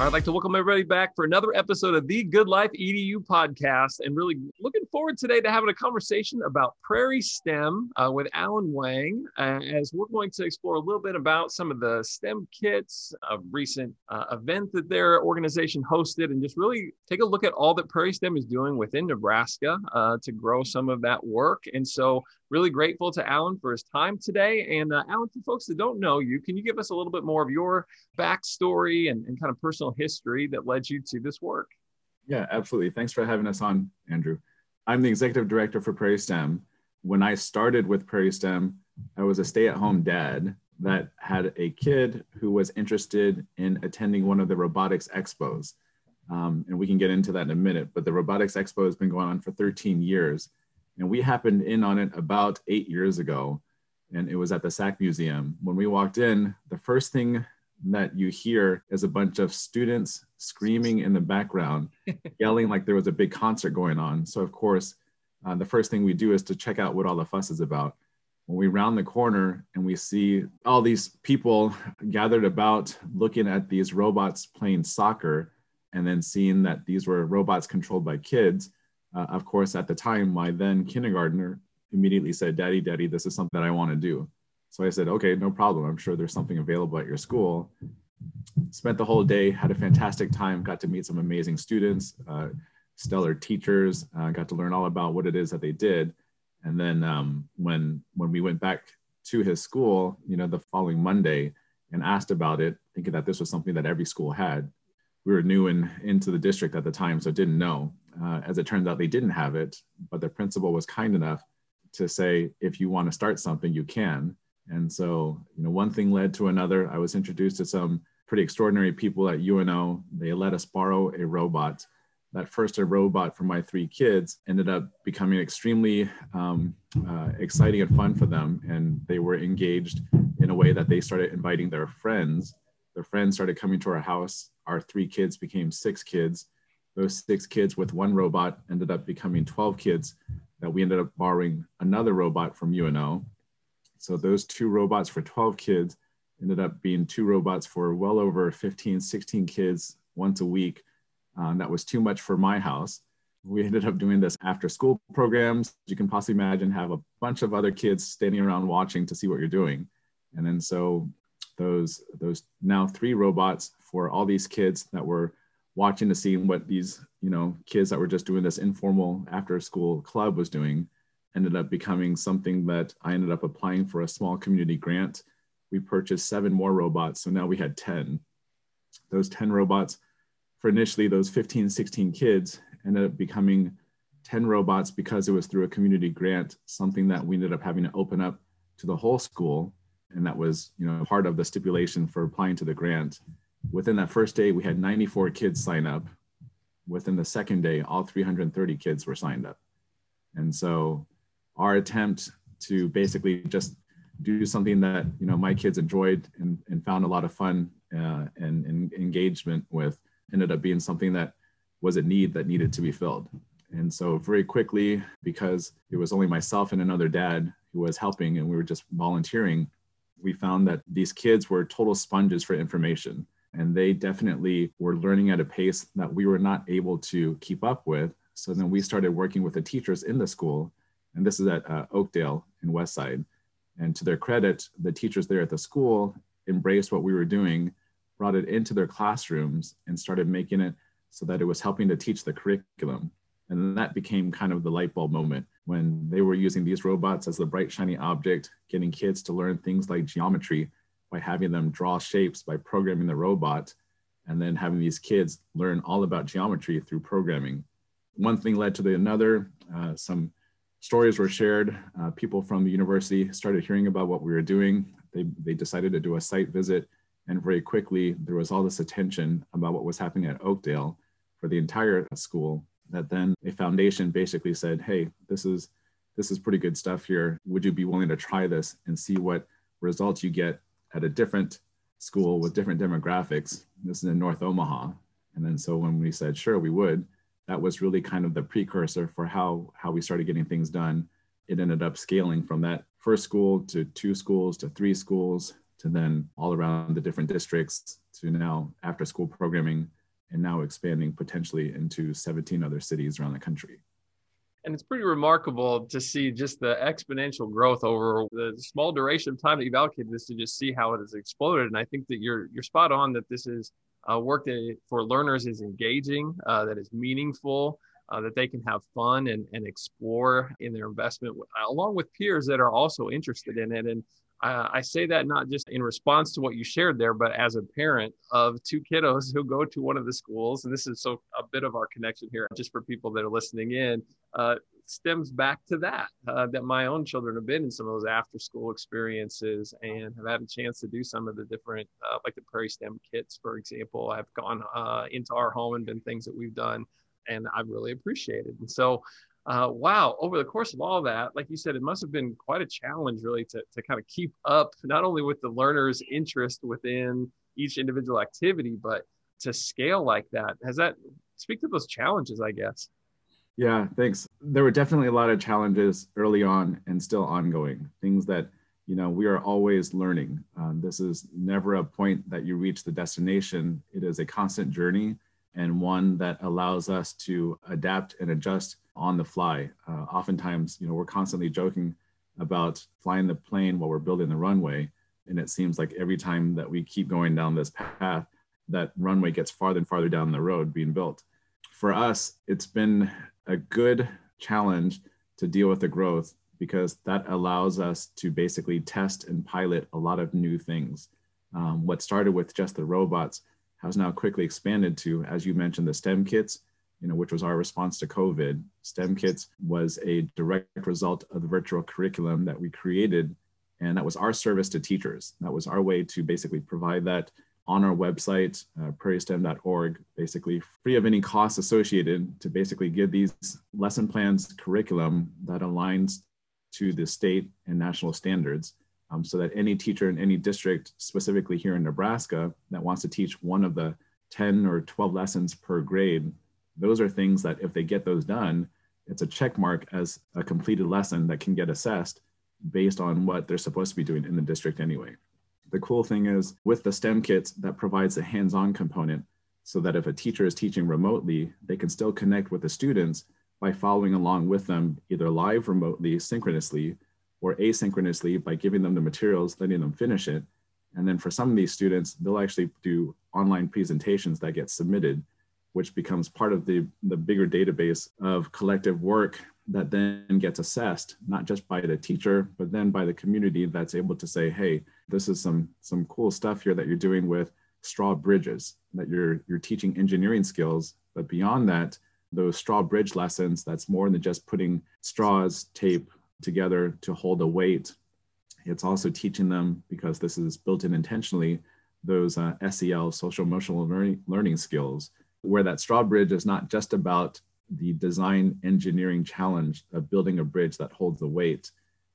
I'd like to welcome everybody back for another episode of the Good Life EDU podcast, and really looking forward today to having a conversation about Prairie STEM uh, with Alan Wang, uh, as we're going to explore a little bit about some of the STEM kits, a recent uh, event that their organization hosted, and just really take a look at all that Prairie STEM is doing within Nebraska uh, to grow some of that work. And so, really grateful to Alan for his time today. And uh, Alan, for folks that don't know you, can you give us a little bit more of your backstory and, and kind of personal history that led you to this work? Yeah, absolutely. Thanks for having us on, Andrew. I'm the executive director for Prairie STEM. When I started with Prairie STEM, I was a stay at home dad that had a kid who was interested in attending one of the robotics expos. Um, and we can get into that in a minute, but the robotics expo has been going on for 13 years and we happened in on it about eight years ago. And it was at the SAC Museum. When we walked in, the first thing that you hear is a bunch of students screaming in the background, yelling like there was a big concert going on. So, of course, uh, the first thing we do is to check out what all the fuss is about. When we round the corner and we see all these people gathered about looking at these robots playing soccer, and then seeing that these were robots controlled by kids, uh, of course, at the time, my then kindergartner immediately said, Daddy, Daddy, this is something that I want to do. So I said, Okay, no problem. I'm sure there's something available at your school. Spent the whole day, had a fantastic time, got to meet some amazing students, uh, stellar teachers, uh, got to learn all about what it is that they did. And then um, when when we went back to his school, you know, the following Monday and asked about it, thinking that this was something that every school had. We were new in, into the district at the time, so didn't know. Uh, as it turns out, they didn't have it, but the principal was kind enough to say, if you want to start something, you can. And so, you know, one thing led to another. I was introduced to some pretty extraordinary people at UNO. They let us borrow a robot. That first a robot for my three kids ended up becoming extremely um, uh, exciting and fun for them. And they were engaged in a way that they started inviting their friends. Their friends started coming to our house. Our three kids became six kids those six kids with one robot ended up becoming 12 kids that we ended up borrowing another robot from UNO. So those two robots for 12 kids ended up being two robots for well over 15, 16 kids once a week. Um, that was too much for my house. We ended up doing this after school programs. You can possibly imagine have a bunch of other kids standing around watching to see what you're doing. And then so those those now three robots for all these kids that were watching to see what these you know kids that were just doing this informal after school club was doing ended up becoming something that i ended up applying for a small community grant. We purchased seven more robots so now we had 10 those 10 robots for initially those 15 16 kids ended up becoming 10 robots because it was through a community grant something that we ended up having to open up to the whole school. And that was you know part of the stipulation for applying to the grant Within that first day, we had 94 kids sign up. Within the second day, all 330 kids were signed up. And so our attempt to basically just do something that you know my kids enjoyed and, and found a lot of fun uh, and, and engagement with ended up being something that was a need that needed to be filled. And so very quickly, because it was only myself and another dad who was helping and we were just volunteering, we found that these kids were total sponges for information and they definitely were learning at a pace that we were not able to keep up with. So then we started working with the teachers in the school, and this is at uh, Oakdale in Westside. And to their credit, the teachers there at the school embraced what we were doing, brought it into their classrooms, and started making it so that it was helping to teach the curriculum. And that became kind of the light bulb moment when they were using these robots as the bright, shiny object, getting kids to learn things like geometry by having them draw shapes by programming the robot and then having these kids learn all about geometry through programming. One thing led to the another. Uh, some stories were shared. Uh, people from the university started hearing about what we were doing. They, they decided to do a site visit. And very quickly, there was all this attention about what was happening at Oakdale for the entire school that then a foundation basically said, hey, this is, this is pretty good stuff here. Would you be willing to try this and see what results you get at a different school with different demographics. This is in North Omaha. And then so when we said, sure, we would, that was really kind of the precursor for how, how we started getting things done. It ended up scaling from that first school to two schools to three schools to then all around the different districts to now after school programming and now expanding potentially into 17 other cities around the country and it's pretty remarkable to see just the exponential growth over the small duration of time that you've allocated this to just see how it has exploded. And I think that you're you're spot on that this is uh, work that for learners is engaging, uh, that is meaningful, uh, that they can have fun and, and explore in their investment, along with peers that are also interested in it. And uh, I say that not just in response to what you shared there, but as a parent of two kiddos who go to one of the schools, and this is so a bit of our connection here, just for people that are listening in, uh, stems back to that. Uh, that my own children have been in some of those after-school experiences and have had a chance to do some of the different, uh, like the Prairie STEM kits, for example, have gone uh, into our home and been things that we've done, and I've really appreciated. And so uh, wow, over the course of all that, like you said, it must have been quite a challenge really to, to kind of keep up not only with the learner's interest within each individual activity, but to scale like that. Has that speak to those challenges, I guess? Yeah, thanks. There were definitely a lot of challenges early on and still ongoing, things that you know we are always learning um, this is never a point that you reach the destination it is a constant journey and one that allows us to adapt and adjust on the fly. Uh, oftentimes, you know, we're constantly joking about flying the plane while we're building the runway. And it seems like every time that we keep going down this path, that runway gets farther and farther down the road being built. For us, it's been a good challenge to deal with the growth because that allows us to basically test and pilot a lot of new things. Um, what started with just the robots has now quickly expanded to, as you mentioned, the STEM kits, you know, which was our response to COVID. STEM kits was a direct result of the virtual curriculum that we created. And that was our service to teachers. That was our way to basically provide that on our website, uh, prairiestem.org, basically free of any costs associated to basically give these lesson plans curriculum that aligns to the state and national standards um, so that any teacher in any district, specifically here in Nebraska, that wants to teach one of the 10 or 12 lessons per grade, those are things that if they get those done, it's a check mark as a completed lesson that can get assessed based on what they're supposed to be doing in the district anyway. The cool thing is with the STEM kits, that provides a hands on component so that if a teacher is teaching remotely, they can still connect with the students by following along with them either live remotely, synchronously, or asynchronously by giving them the materials, letting them finish it. And then for some of these students, they'll actually do online presentations that get submitted, which becomes part of the, the bigger database of collective work that then gets assessed, not just by the teacher, but then by the community that's able to say, hey, this is some, some cool stuff here that you're doing with straw bridges, that you're, you're teaching engineering skills. But beyond that, those straw bridge lessons, that's more than just putting straws, tape, together to hold a weight. It's also teaching them, because this is built in intentionally, those uh, SEL, social emotional learning, learning skills, where that straw bridge is not just about the design engineering challenge of building a bridge that holds the weight.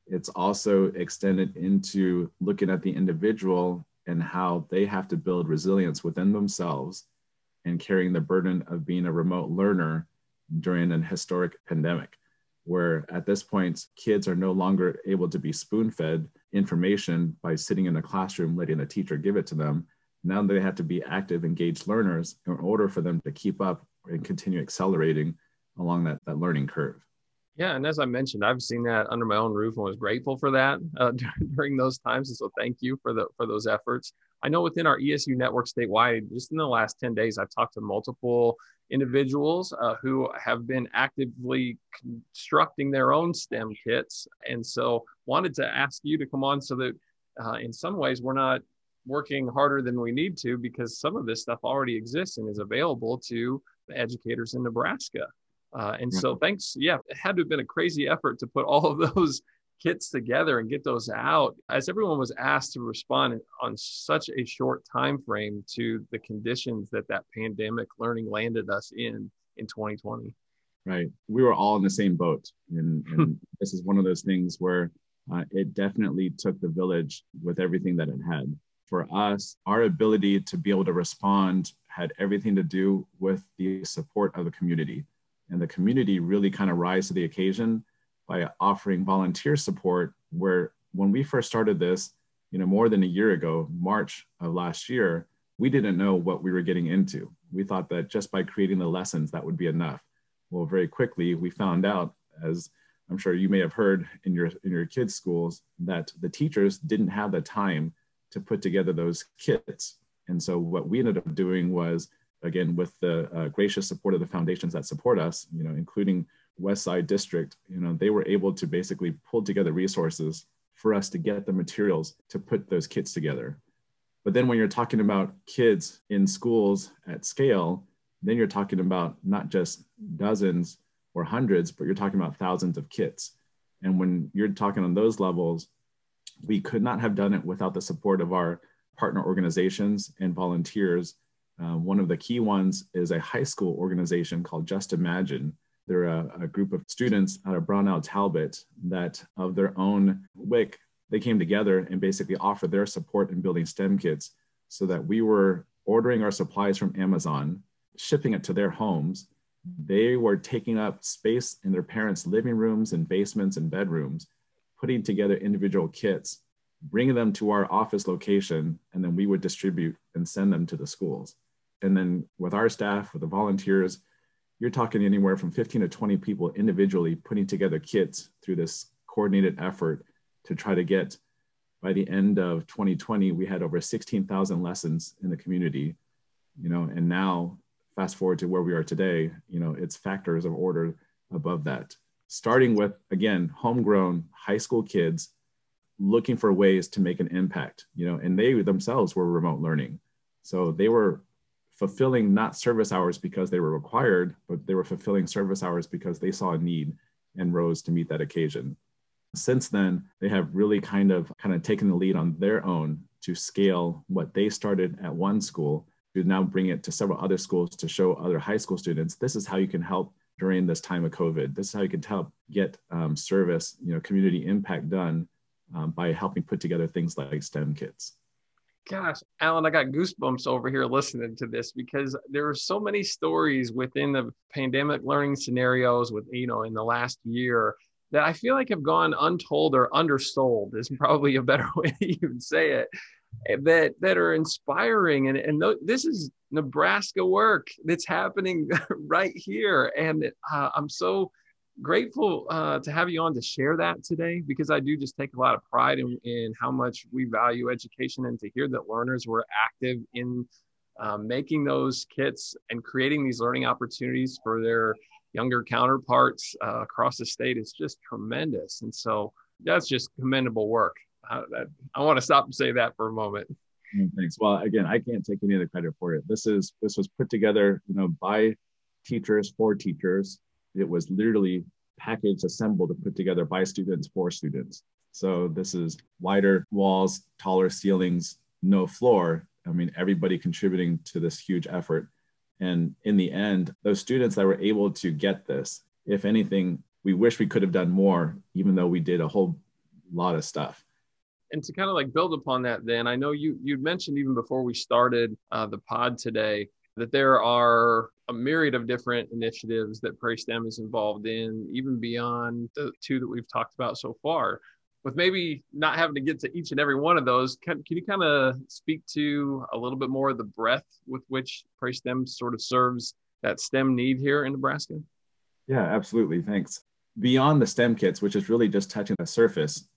It's also extended into looking at the individual and how they have to build resilience within themselves and carrying the burden of being a remote learner during an historic pandemic where at this point, kids are no longer able to be spoon fed information by sitting in a classroom, letting a teacher give it to them. Now they have to be active, engaged learners in order for them to keep up and continue accelerating along that, that learning curve. Yeah, and as I mentioned, I've seen that under my own roof and was grateful for that uh, during those times. And so, thank you for the for those efforts. I know within our ESU network statewide, just in the last ten days, I've talked to multiple individuals uh, who have been actively constructing their own STEM kits, and so wanted to ask you to come on so that, uh, in some ways, we're not working harder than we need to because some of this stuff already exists and is available to educators in Nebraska. Uh, and so thanks. Yeah, it had to have been a crazy effort to put all of those kits together and get those out. As everyone was asked to respond on such a short time frame to the conditions that that pandemic learning landed us in in 2020 right. We were all in the same boat. And, and this is one of those things where uh, it definitely took the village with everything that it had for us our ability to be able to respond had everything to do with the support of the community. And the community really kind of rise to the occasion by offering volunteer support where when we first started this, you know, more than a year ago, March of last year, we didn't know what we were getting into. We thought that just by creating the lessons, that would be enough. Well, very quickly, we found out, as I'm sure you may have heard in your in your kids' schools, that the teachers didn't have the time to put together those kits. And so what we ended up doing was, again, with the uh, gracious support of the foundations that support us, you know, including Westside District, you know, they were able to basically pull together resources for us to get the materials to put those kits together. But then when you're talking about kids in schools at scale, then you're talking about not just dozens or hundreds, but you're talking about thousands of kits. And when you're talking on those levels, we could not have done it without the support of our partner organizations and volunteers. Uh, one of the key ones is a high school organization called Just Imagine. They're a, a group of students out of Brownell Talbot that, of their own wick, they came together and basically offered their support in building STEM kits so that we were ordering our supplies from Amazon, shipping it to their homes. They were taking up space in their parents' living rooms and basements and bedrooms, putting together individual kits, bringing them to our office location, and then we would distribute and send them to the schools. And then with our staff, with the volunteers, you're talking anywhere from 15 to 20 people individually putting together kits through this coordinated effort to try to get by the end of 2020 we had over 16,000 lessons in the community you know and now fast forward to where we are today you know it's factors of order above that starting with again homegrown high school kids looking for ways to make an impact you know and they themselves were remote learning. So they were fulfilling not service hours because they were required but they were fulfilling service hours because they saw a need and rose to meet that occasion. Since then they have really kind of kind of taken the lead on their own to scale what they started at one school to now bring it to several other schools to show other high school students this is how you can help during this time of covid. This is how you can help get um, service you know community impact done um, by helping put together things like stem kits. Gosh alan i got goosebumps over here listening to this because there are so many stories within the pandemic learning scenarios with you know in the last year that I feel like have gone untold or undersold is probably a better way to even say it that that are inspiring and and th- this is Nebraska work that's happening right here and uh, I'm so grateful uh, to have you on to share that today because I do just take a lot of pride in, in how much we value education and to hear that learners were active in um, making those kits and creating these learning opportunities for their younger counterparts uh, across the state is just tremendous. And so that's just commendable work. I, I want to stop and say that for a moment. Mm, thanks. Well, again, I can't take any of the credit for it. This is this was put together, you know, by teachers for teachers. It was literally packaged, assembled, and put together by students for students. So this is wider walls, taller ceilings, no floor. I mean, everybody contributing to this huge effort. And in the end, those students that were able to get this, if anything, we wish we could have done more, even though we did a whole lot of stuff. And to kind of like build upon that, then I know you you mentioned even before we started uh, the pod today that there are a myriad of different initiatives that Prairie STEM is involved in, even beyond the two that we've talked about so far with maybe not having to get to each and every one of those, can, can you kind of speak to a little bit more of the breadth with which Prairie STEM sort of serves that STEM need here in Nebraska? Yeah, absolutely. Thanks. Beyond the STEM kits, which is really just touching the surface,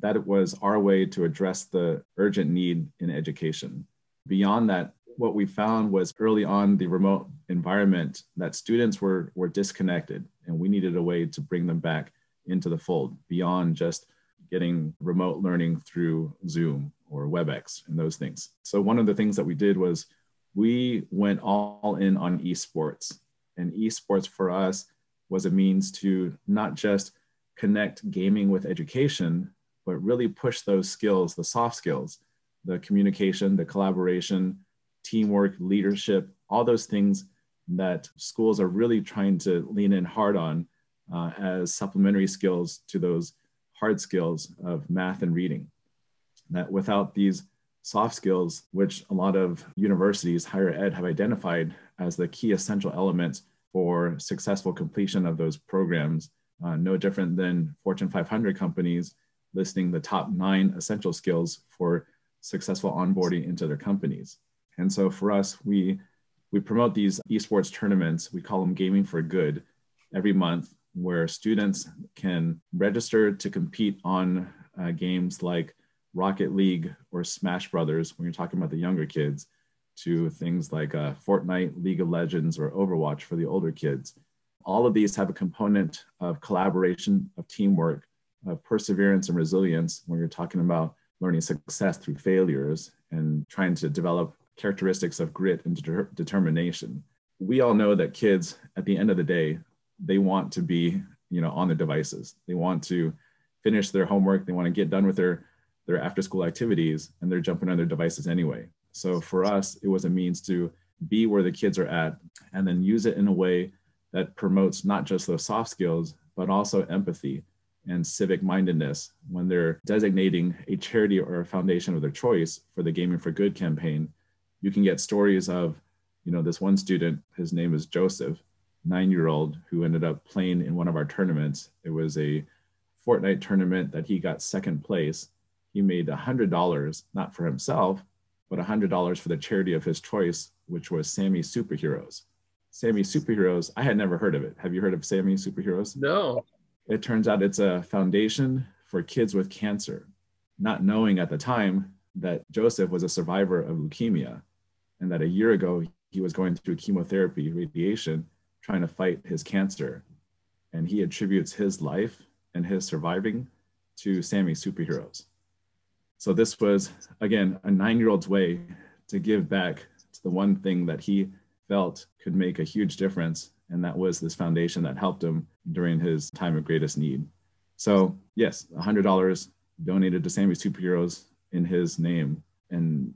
that it was our way to address the urgent need in education. Beyond that, what we found was early on the remote environment that students were, were disconnected and we needed a way to bring them back into the fold beyond just getting remote learning through Zoom or WebEx and those things. So one of the things that we did was we went all in on esports. And esports for us was a means to not just connect gaming with education, but really push those skills, the soft skills, the communication, the collaboration, teamwork, leadership, all those things that schools are really trying to lean in hard on uh, as supplementary skills to those hard skills of math and reading. That without these soft skills, which a lot of universities, higher ed, have identified as the key essential elements for successful completion of those programs. Uh, no different than Fortune 500 companies listing the top nine essential skills for successful onboarding into their companies. And so for us, we we promote these esports tournaments. We call them Gaming for Good every month, where students can register to compete on uh, games like Rocket League or Smash Brothers when you're talking about the younger kids, to things like uh, Fortnite, League of Legends, or Overwatch for the older kids. All of these have a component of collaboration, of teamwork, of perseverance and resilience when you're talking about learning success through failures and trying to develop characteristics of grit and de- determination. We all know that kids, at the end of the day, they want to be, you know, on their devices. They want to finish their homework. They want to get done with their their after school activities, and they're jumping on their devices anyway. So for us, it was a means to be where the kids are at, and then use it in a way that promotes not just those soft skills, but also empathy and civic mindedness when they're designating a charity or a foundation of their choice for the Gaming for Good campaign. You can get stories of, you know, this one student, his name is Joseph, nine year old, who ended up playing in one of our tournaments. It was a Fortnite tournament that he got second place. He made a $100, not for himself, but a $100 for the charity of his choice, which was Sammy Superheroes. Sammy Superheroes, I had never heard of it. Have you heard of Sammy Superheroes? No. It turns out it's a foundation for kids with cancer, not knowing at the time that Joseph was a survivor of leukemia and that a year ago he was going through chemotherapy, radiation, trying to fight his cancer. And he attributes his life and his surviving to Sammy superheroes. So this was, again, a nine year old's way to give back to the one thing that he felt could make a huge difference and that was this foundation that helped him during his time of greatest need. So, yes, $100 donated to Sammy Superheroes in his name. And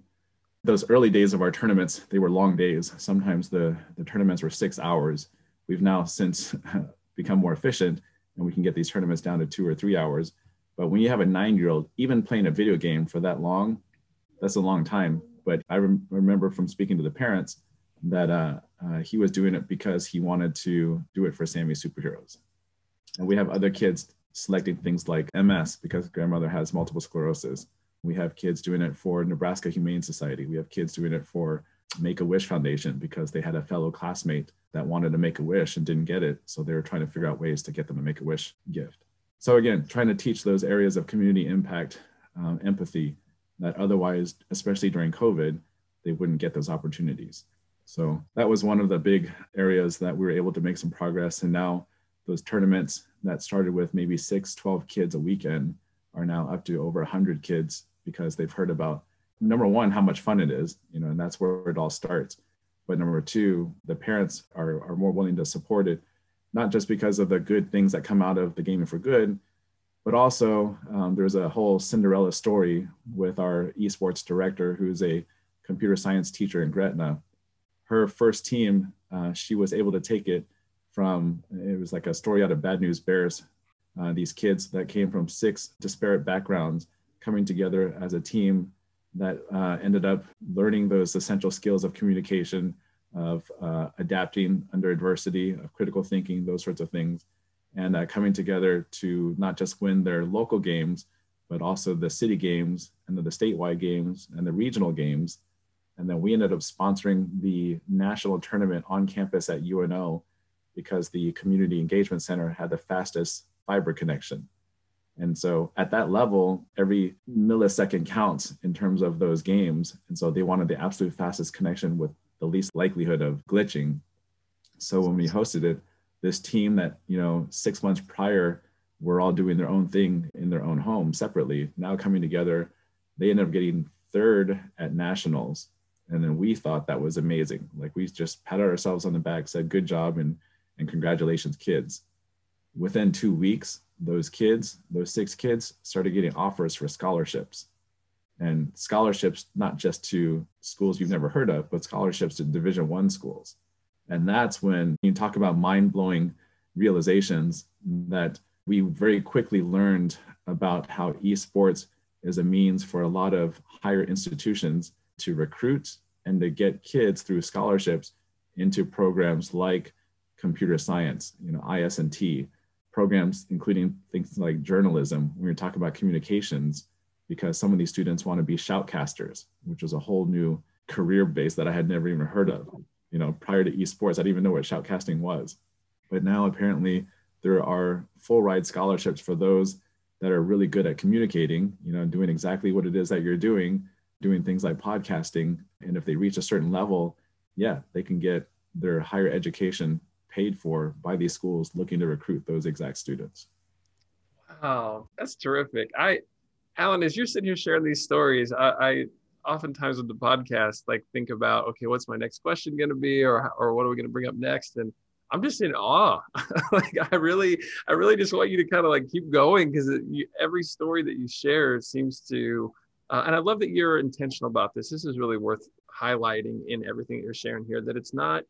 those early days of our tournaments, they were long days. Sometimes the, the tournaments were six hours. We've now since become more efficient and we can get these tournaments down to two or three hours. But when you have a nine year old, even playing a video game for that long, that's a long time. But I rem- remember from speaking to the parents, that uh, uh, he was doing it because he wanted to do it for Sammy superheroes. And we have other kids selecting things like MS because grandmother has multiple sclerosis. We have kids doing it for Nebraska Humane Society. We have kids doing it for Make a Wish Foundation because they had a fellow classmate that wanted to make a wish and didn't get it. So they were trying to figure out ways to get them to make a wish gift. So again, trying to teach those areas of community impact, um, empathy that otherwise, especially during COVID, they wouldn't get those opportunities. So that was one of the big areas that we were able to make some progress. And now those tournaments that started with maybe six, 12 kids a weekend are now up to over 100 kids because they've heard about number one, how much fun it is, you know, and that's where it all starts. But number two, the parents are, are more willing to support it, not just because of the good things that come out of the Gaming for Good, but also um, there's a whole Cinderella story with our esports director, who's a computer science teacher in Gretna, her first team, uh, she was able to take it from, it was like a story out of Bad News Bears. Uh, these kids that came from six disparate backgrounds coming together as a team that uh, ended up learning those essential skills of communication, of uh, adapting under adversity, of critical thinking, those sorts of things, and uh, coming together to not just win their local games, but also the city games and the, the statewide games and the regional games and then we ended up sponsoring the national tournament on campus at UNO because the community engagement center had the fastest fiber connection. And so at that level, every millisecond counts in terms of those games. And so they wanted the absolute fastest connection with the least likelihood of glitching. So when we hosted it, this team that, you know, six months prior were all doing their own thing in their own home separately, now coming together, they ended up getting third at nationals and then we thought that was amazing. Like we just patted ourselves on the back said good job and and congratulations kids. Within two weeks those kids those six kids started getting offers for scholarships. And scholarships not just to schools you've never heard of but scholarships to division one schools. And that's when you talk about mind-blowing realizations that we very quickly learned about how esports is a means for a lot of higher institutions to recruit and to get kids through scholarships into programs like computer science, you know, IS&T, programs including things like journalism, when you're talking about communications, because some of these students want to be shoutcasters, which is a whole new career base that I had never even heard of. You know, prior to esports, I didn't even know what shoutcasting was. But now apparently there are full ride scholarships for those that are really good at communicating, you know, doing exactly what it is that you're doing, doing things like podcasting. And if they reach a certain level, yeah, they can get their higher education paid for by these schools looking to recruit those exact students. Wow, that's terrific. I, Alan, as you're sitting here sharing these stories, I, I oftentimes with the podcast, like think about, okay, what's my next question going to be, or or what are we going to bring up next? And I'm just in awe. like I really, I really just want you to kind of like keep going because every story that you share seems to, uh, and I love that you're intentional about this. This is really worth highlighting in everything that you're sharing here. That it's not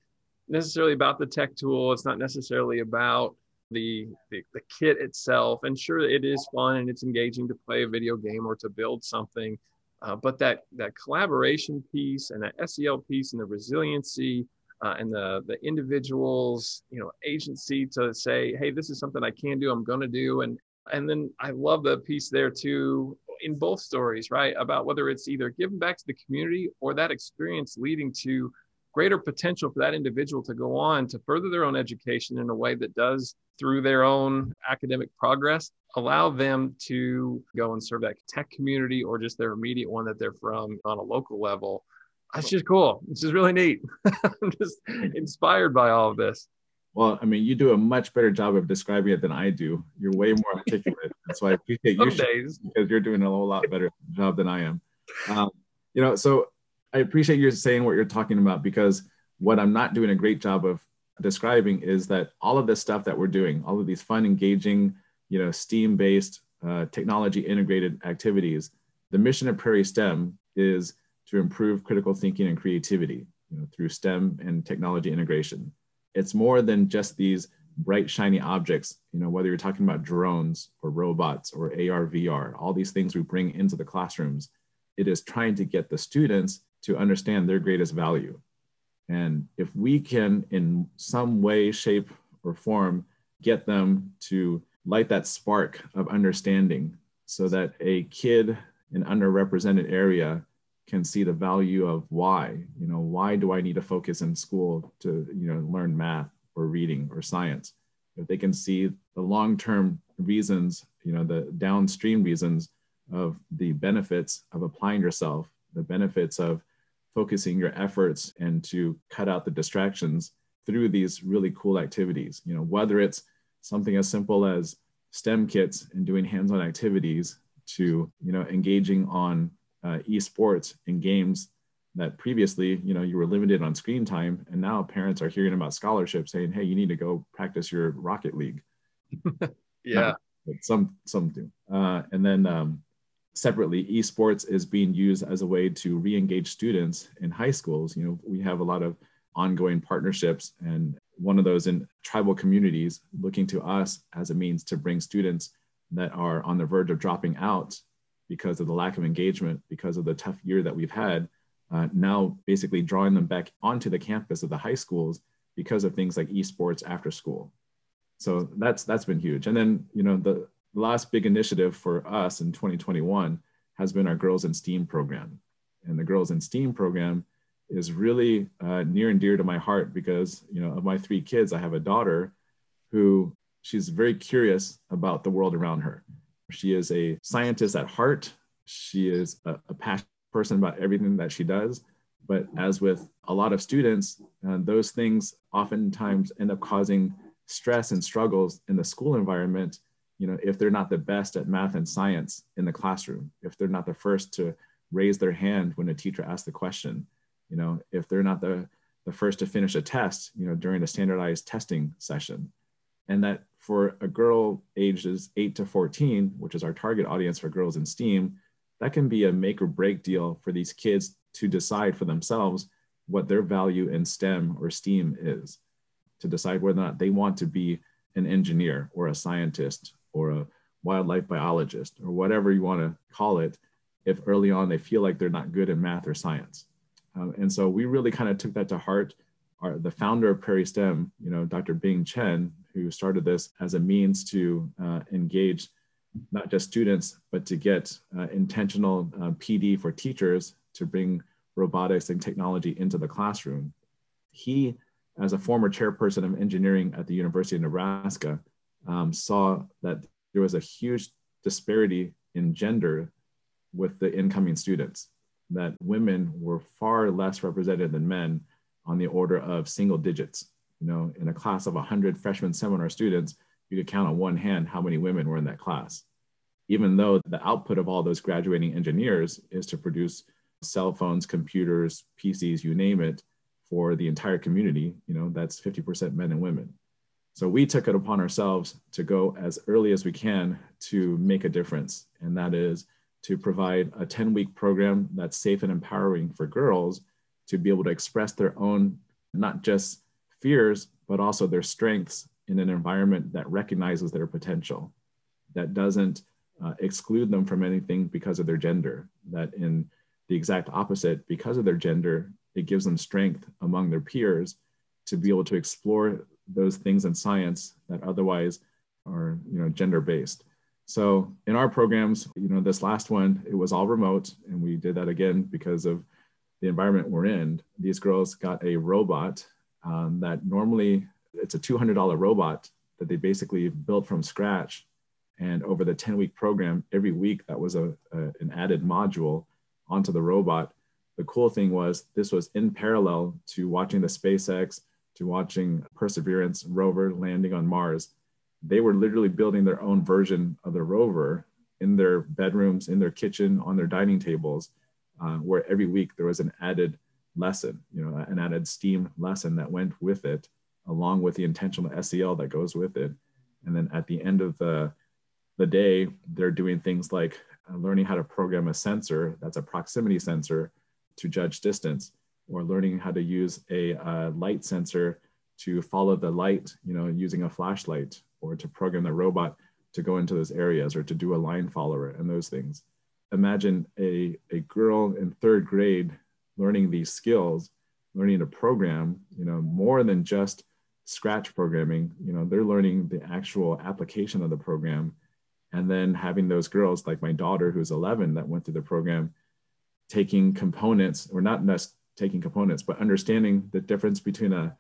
necessarily about the tech tool. It's not necessarily about the, the, the kit itself. And sure, it is fun and it's engaging to play a video game or to build something. Uh, but that that collaboration piece and that SEL piece and the resiliency uh, and the the individuals you know agency to say hey this is something i can do i'm going to do and and then i love the piece there too in both stories right about whether it's either giving back to the community or that experience leading to greater potential for that individual to go on to further their own education in a way that does through their own academic progress allow them to go and serve that tech community or just their immediate one that they're from on a local level that's just cool. It's just really neat. I'm just inspired by all of this. Well, I mean, you do a much better job of describing it than I do. You're way more articulate. so I appreciate you because you're doing a whole lot better job than I am. Um, you know, so I appreciate you saying what you're talking about because what I'm not doing a great job of describing is that all of this stuff that we're doing, all of these fun, engaging, you know, STEAM-based, uh, technology integrated activities, the mission of Prairie STEM is to improve critical thinking and creativity you know, through STEM and technology integration. It's more than just these bright, shiny objects, you know, whether you're talking about drones or robots or AR, VR, all these things we bring into the classrooms. It is trying to get the students to understand their greatest value. And if we can, in some way, shape, or form, get them to light that spark of understanding so that a kid in underrepresented area can see the value of why you know why do i need to focus in school to you know learn math or reading or science? If they can see the long-term reasons you know the downstream reasons of the benefits of applying yourself the benefits of focusing your efforts and to cut out the distractions through these really cool activities you know whether it's something as simple as stem kits and doing hands-on activities to you know engaging on uh, esports and games that previously, you know, you were limited on screen time, and now parents are hearing about scholarships saying, "Hey, you need to go practice your Rocket League." yeah, no, some some do. Uh, and then um, separately, esports is being used as a way to re-engage students in high schools. You know, we have a lot of ongoing partnerships, and one of those in tribal communities looking to us as a means to bring students that are on the verge of dropping out because of the lack of engagement, because of the tough year that we've had, uh, now basically drawing them back onto the campus of the high schools because of things like esports after school. So that's that's been huge. And then you know the last big initiative for us in 2021 has been our Girls in STEAM program, and the Girls in STEAM program is really uh, near and dear to my heart because you know of my three kids, I have a daughter who she's very curious about the world around her. She is a scientist at heart. She is a, a passionate person about everything that she does. But as with a lot of students, uh, those things oftentimes end up causing stress and struggles in the school environment. You know, if they're not the best at math and science in the classroom, if they're not the first to raise their hand when a teacher asks the question, you know, if they're not the, the first to finish a test, you know, during a standardized testing session. And that for a girl ages 8 to 14, which is our target audience for girls in STEAM, that can be a make or break deal for these kids to decide for themselves what their value in STEM or STEAM is, to decide whether or not they want to be an engineer or a scientist or a wildlife biologist or whatever you want to call it if early on they feel like they're not good in math or science. Um, and so we really kind of took that to heart. Our, the founder of Prairie STEM, you know, Dr. Bing Chen, who started this as a means to uh, engage not just students, but to get uh, intentional uh, PD for teachers to bring robotics and technology into the classroom. He, as a former chairperson of engineering at the University of Nebraska, um, saw that there was a huge disparity in gender with the incoming students, that women were far less represented than men on the order of single digits. You know, in a class of 100 freshman seminar students, you could count on one hand how many women were in that class. Even though the output of all those graduating engineers is to produce cell phones, computers, PCs, you name it, for the entire community, you know, that's 50% men and women. So we took it upon ourselves to go as early as we can to make a difference. And that is to provide a 10 week program that's safe and empowering for girls to be able to express their own, not just fears, but also their strengths in an environment that recognizes their potential, that doesn't uh, exclude them from anything because of their gender, that in the exact opposite, because of their gender, it gives them strength among their peers to be able to explore those things in science that otherwise are you know gender based so in our programs you know this last one it was all remote and we did that again because of the environment we're in. These girls got a robot um, that normally it's a $200 robot that they basically built from scratch and over the 10 week program every week that was a, a an added module onto the robot the cool thing was this was in parallel to watching the SpaceX to watching Perseverance rover landing on Mars. They were literally building their own version of the rover in their bedrooms, in their kitchen, on their dining tables, uh, where every week there was an added lesson, you know, an added STEAM lesson that went with it, along with the intentional SEL that goes with it. And then at the end of the, the day, they're doing things like uh, learning how to program a sensor that's a proximity sensor to judge distance or learning how to use a uh, light sensor to follow the light, you know, using a flashlight or to program the robot to go into those areas or to do a line follower and those things. Imagine a, a girl in third grade learning these skills, learning to program, you know, more than just scratch programming, you know, they're learning the actual application of the program. And then having those girls like my daughter, who's 11, that went through the program, taking components, or not just taking components, but understanding the difference between a,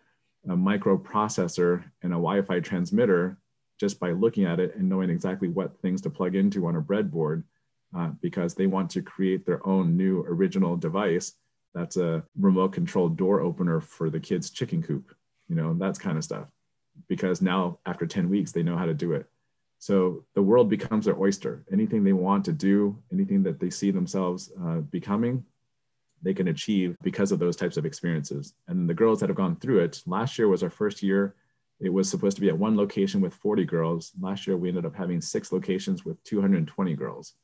a microprocessor and a Wi-Fi transmitter just by looking at it and knowing exactly what things to plug into on a breadboard uh, because they want to create their own new original device that's a remote controlled door opener for the kids chicken coop you know that's kind of stuff because now after 10 weeks they know how to do it so the world becomes their oyster anything they want to do anything that they see themselves uh, becoming they can achieve because of those types of experiences. And the girls that have gone through it, last year was our first year. It was supposed to be at one location with 40 girls. Last year, we ended up having six locations with 220 girls.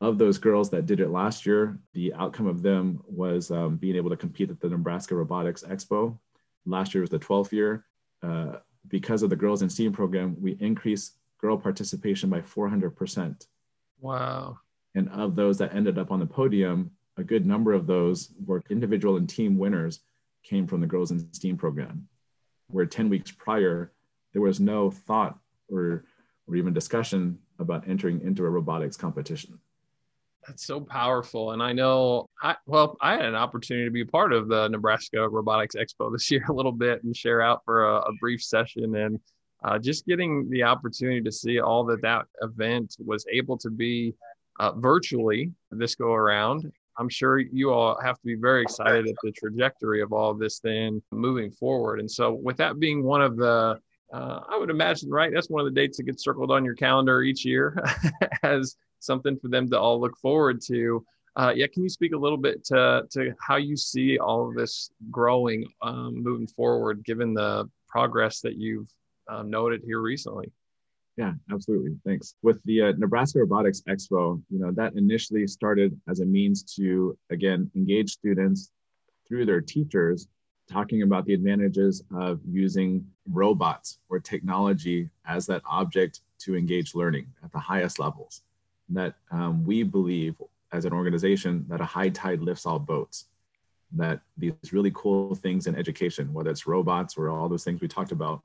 Of those girls that did it last year, the outcome of them was um, being able to compete at the Nebraska Robotics Expo. Last year was the 12th year. Uh, because of the Girls in STEAM program, we increased girl participation by 400%. Wow. And of those that ended up on the podium, a good number of those were individual and team winners came from the Girls in STEAM program, where 10 weeks prior, there was no thought or, or even discussion about entering into a robotics competition. That's so powerful. And I know, I, well, I had an opportunity to be part of the Nebraska Robotics Expo this year a little bit and share out for a, a brief session. And uh, just getting the opportunity to see all that that event was able to be uh, virtually this go around I'm sure you all have to be very excited at the trajectory of all of this then moving forward. And so, with that being one of the, uh, I would imagine, right, that's one of the dates that gets circled on your calendar each year as something for them to all look forward to. Uh, yeah, can you speak a little bit to, to how you see all of this growing um, moving forward, given the progress that you've um, noted here recently? Yeah, absolutely. Thanks. With the uh, Nebraska Robotics Expo, you know, that initially started as a means to, again, engage students through their teachers, talking about the advantages of using robots or technology as that object to engage learning at the highest levels. That um, we believe as an organization that a high tide lifts all boats. That these really cool things in education, whether it's robots or all those things we talked about,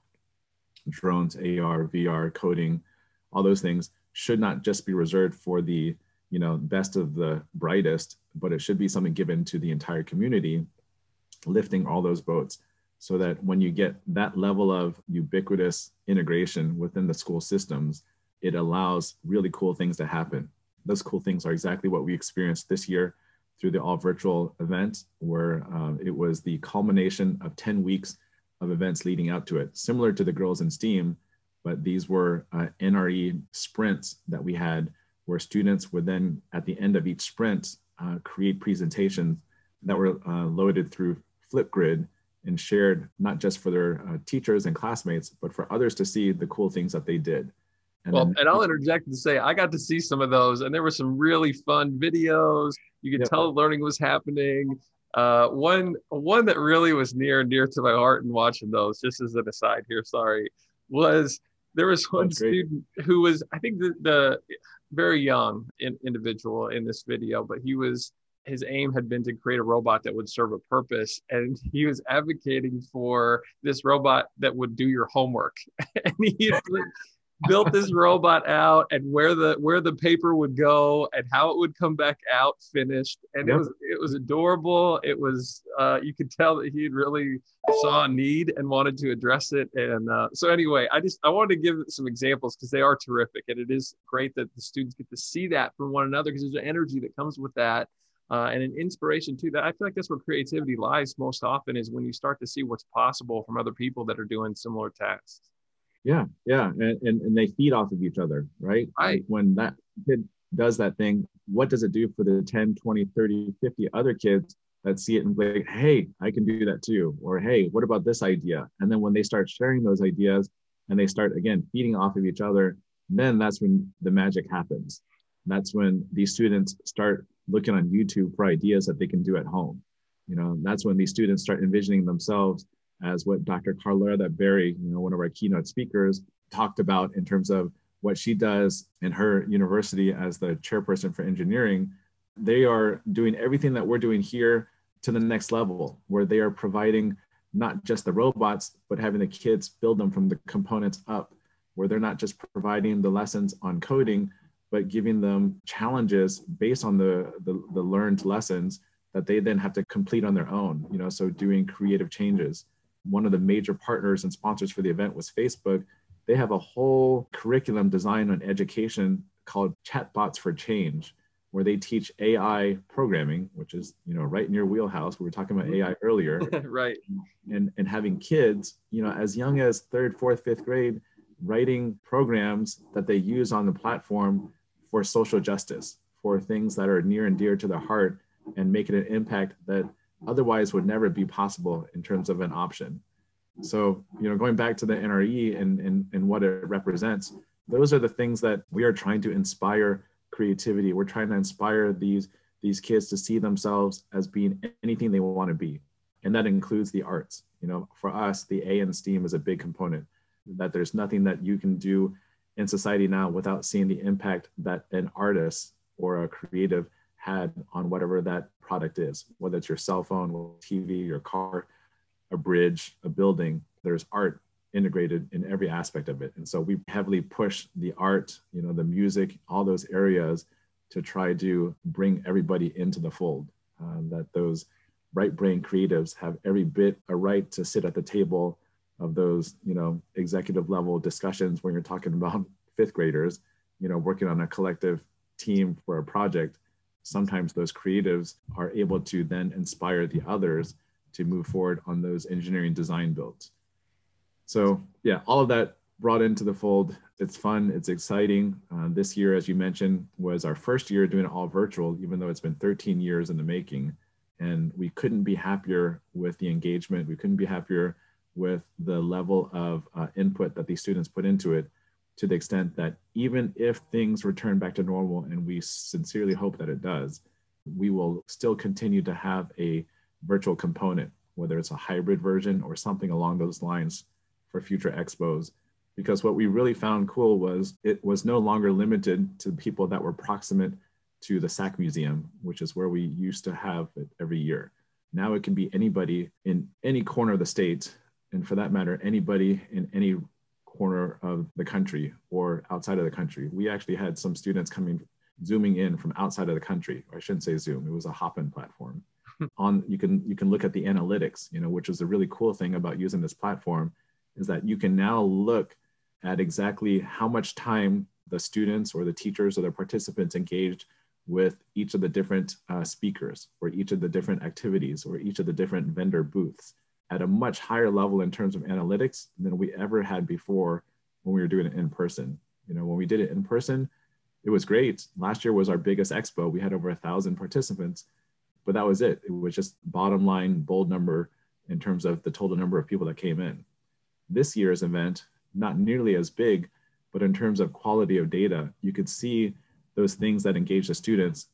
drones, AR, VR, coding, all those things should not just be reserved for the you know best of the brightest, but it should be something given to the entire community, lifting all those boats so that when you get that level of ubiquitous integration within the school systems, it allows really cool things to happen. Those cool things are exactly what we experienced this year through the all virtual event, where um, it was the culmination of 10 weeks of events leading up to it, similar to the Girls in STEAM, but these were uh, NRE sprints that we had where students would then, at the end of each sprint, uh, create presentations that were uh, loaded through Flipgrid and shared not just for their uh, teachers and classmates, but for others to see the cool things that they did. And well, then, and I'll interject and say I got to see some of those, and there were some really fun videos. You could tell learning was happening. Uh, one one that really was near and dear to my heart in watching those, just as an aside here, sorry, was there was one student who was I think the, the very young in, individual in this video, but he was his aim had been to create a robot that would serve a purpose and he was advocating for this robot that would do your homework. And he built this robot out and where the where the paper would go and how it would come back out finished. And yep. it was it was adorable. It was uh, you could tell that he really saw a need and wanted to address it. And uh, so anyway i just i wanted to give some examples because they are terrific. And it is great that the students get to see that from one another because there's an energy that comes with that uh, and an inspiration too that i feel like that's where creativity lies most often is when you start to see what's possible from other people that are doing similar tasks. Yeah yeah and, and, and they feed off of each other right? Right. When that kid does that thing what does it do for the 10 20 30 50 other kids that see it and like hey i can do that too or hey what about this idea? And then when they start sharing those ideas and they start again feeding off of each other then that's when the magic happens that's when these students start looking on youtube for ideas that they can do at home you know that's when these students start envisioning themselves as what Dr. Carlotta Berry, you know, one of our keynote speakers, talked about in terms of what she does in her university as the chairperson for engineering. They are doing everything that we're doing here to the next level, where they are providing not just the robots, but having the kids build them from the components up, where they're not just providing the lessons on coding, but giving them challenges based on the, the, the learned lessons that they then have to complete on their own, you know, so doing creative changes one of the major partners and sponsors for the event was Facebook. They have a whole curriculum designed on education called Chatbots for Change, where they teach AI programming, which is you know right in your wheelhouse. We were talking about AI mm-hmm. earlier, right? And and having kids, you know, as young as third, fourth, fifth grade, writing programs that they use on the platform for social justice, for things that are near and dear to their heart, and making an impact that otherwise would never be possible in terms of an option. So, you know, going back to the NRE and, and, and what it represents, those are the things that we are trying to inspire creativity. We're trying to inspire these, these kids to see themselves as being anything they want to be. And that includes the arts. You know, for us, the A in STEAM is a big component, that there's nothing that you can do in society now without seeing the impact that an artist or a creative had on whatever that product is, whether it's your cell phone, TV, your car, a bridge, a building, there's art integrated in every aspect of it. And so we heavily push the art, you know, the music, all those areas to try to bring everybody into the fold. Um, that those right brain creatives have every bit a right to sit at the table of those, you know, executive level discussions when you're talking about fifth graders, you know, working on a collective team for a project sometimes those creatives are able to then inspire the others to move forward on those engineering design builds. So yeah, all of that brought into the fold. It's fun, it's exciting. Uh, this year, as you mentioned, was our first year doing it all virtual, even though it's been 13 years in the making. And we couldn't be happier with the engagement. We couldn't be happier with the level of uh, input that these students put into it to the extent that even if things return back to normal, and we sincerely hope that it does, we will still continue to have a virtual component, whether it's a hybrid version or something along those lines for future expos, because what we really found cool was it was no longer limited to people that were proximate to the SAC Museum, which is where we used to have it every year. Now it can be anybody in any corner of the state, and for that matter, anybody in any corner of the country or outside of the country. We actually had some students coming, zooming in from outside of the country. Or I shouldn't say Zoom; it was a Hopin platform. On you can you can look at the analytics, you know, which is a really cool thing about using this platform, is that you can now look at exactly how much time the students or the teachers or the participants engaged with each of the different uh, speakers or each of the different activities or each of the different vendor booths at a much higher level in terms of analytics than we ever had before when we were doing it in person. You know, when we did it in person, it was great. Last year was our biggest expo. We had over a thousand participants, but that was it. It was just bottom line bold number in terms of the total number of people that came in. This year's event, not nearly as big, but in terms of quality of data, you could see those things that engage the students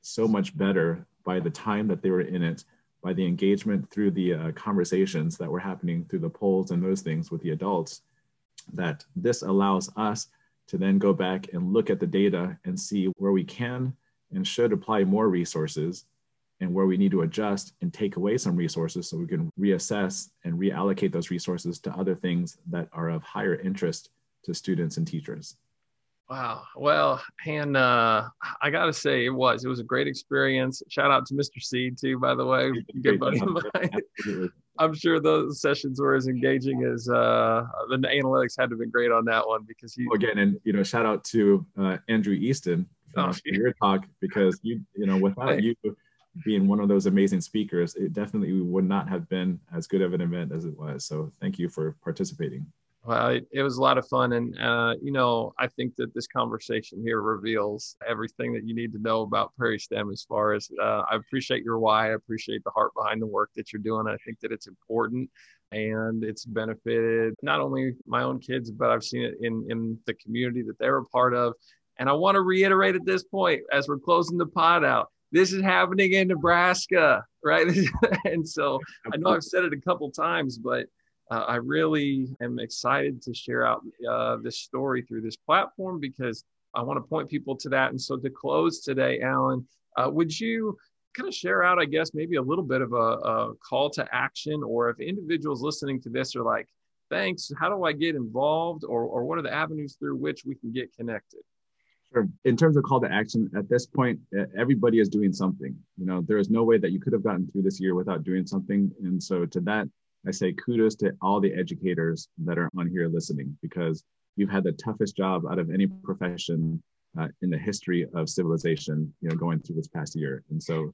so much better by the time that they were in it, by the engagement through the uh, conversations that were happening through the polls and those things with the adults, that this allows us to then go back and look at the data and see where we can and should apply more resources and where we need to adjust and take away some resources so we can reassess and reallocate those resources to other things that are of higher interest to students and teachers. Wow. Well, and uh, I got to say, it was. It was a great experience. Shout out to Mr. C, too, by the way. Good buddy of mine. I'm sure those sessions were as engaging as uh, the analytics had to have been great on that one because he. Again, and, you know, shout out to uh, Andrew Easton uh, oh, for your talk because you, you know, without you being one of those amazing speakers, it definitely would not have been as good of an event as it was. So thank you for participating. Well, it, was a lot of fun. And, uh, you know, I think that this conversation here reveals everything that you need to know about Prairie STEM as far as uh, I appreciate your why. I appreciate the heart behind the work that you're doing. I think that it's important and it's benefited not only my own kids, but I've seen it in, in the community that they're a part of. And I want to reiterate at this point, as we're closing the pod out, this is happening in Nebraska, right? and so I know I've said it a couple times, but uh, I really am excited to share out uh, this story through this platform because I want to point people to that. And so to close today, Alan, uh, would you kind of share out, I guess, maybe a little bit of a, a, call to action, or if individuals listening to this are like, thanks, how do I get involved, or, or what are the avenues through which we can get connected? Sure. In terms of call to action, at this point, everybody is doing something. You know, there is no way that you could have gotten through this year without doing something. And so to that, I say kudos to all the educators that are on here listening because you've had the toughest job out of any profession uh, in the history of civilization, you know, going through this past year. And so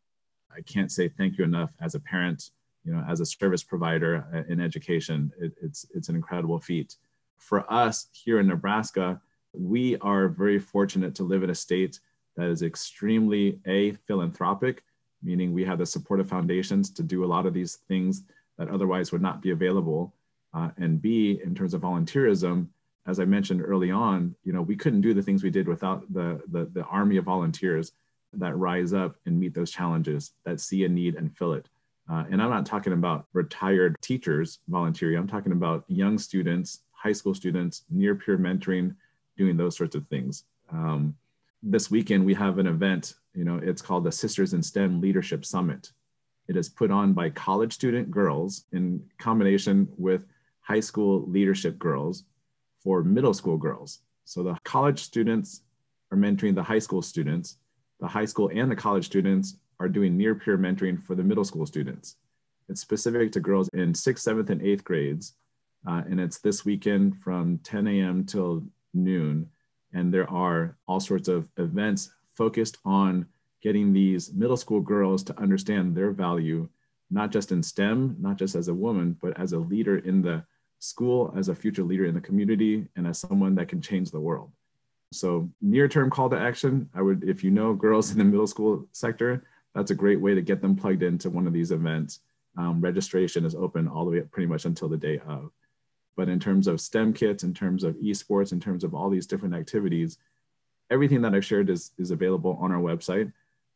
I can't say thank you enough as a parent, you know, as a service provider uh, in education. It, it's, it's an incredible feat. For us here in Nebraska, we are very fortunate to live in a state that is extremely a philanthropic, meaning we have the supportive foundations to do a lot of these things that otherwise would not be available. Uh, and B, in terms of volunteerism, as I mentioned early on, you know, we couldn't do the things we did without the, the, the army of volunteers that rise up and meet those challenges, that see a need and fill it. Uh, and I'm not talking about retired teachers volunteering. I'm talking about young students, high school students, near peer mentoring, doing those sorts of things. Um, this weekend we have an event. You know, it's called the Sisters in STEM Leadership Summit, it is put on by college student girls in combination with high school leadership girls for middle school girls. So the college students are mentoring the high school students. The high school and the college students are doing near peer mentoring for the middle school students. It's specific to girls in sixth, seventh, and eighth grades. Uh, and it's this weekend from 10 a.m. till noon. And there are all sorts of events focused on getting these middle school girls to understand their value, not just in STEM, not just as a woman, but as a leader in the school, as a future leader in the community, and as someone that can change the world. So, near term call to action, I would, if you know girls in the middle school sector, that's a great way to get them plugged into one of these events. Um, registration is open all the way up pretty much until the day of. But in terms of STEM kits, in terms of esports, in terms of all these different activities, everything that I've shared is, is available on our website.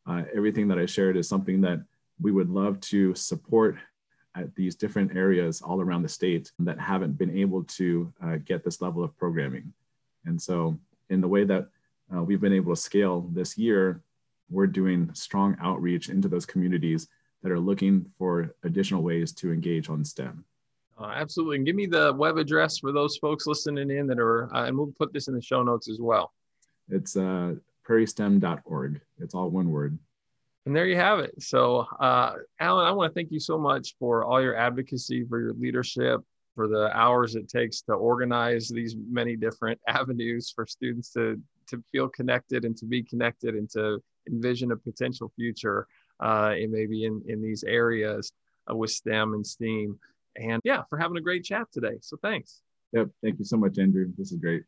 Uh, everything that I shared is something that we would love to support at these different areas all around the state that haven't been able to uh, get this level of programming. And so, in the way that uh, we've been able to scale this year, we're doing strong outreach into those communities that are looking for additional ways to engage on STEM. Uh, absolutely. And give me the web address for those folks listening in that are, uh, and we'll put this in the show notes as well. It's uh, prairiestem.org. It's all one word. And there you have it. So, uh, Alan, I want to thank you so much for all your advocacy, for your leadership, for the hours it takes to organize these many different avenues for students to to feel connected and to be connected and to envision a potential future uh, in maybe in in these areas uh, with STEM and STEAM. And yeah, for having a great chat today. So thanks. Yep. Thank you so much, Andrew. This is great.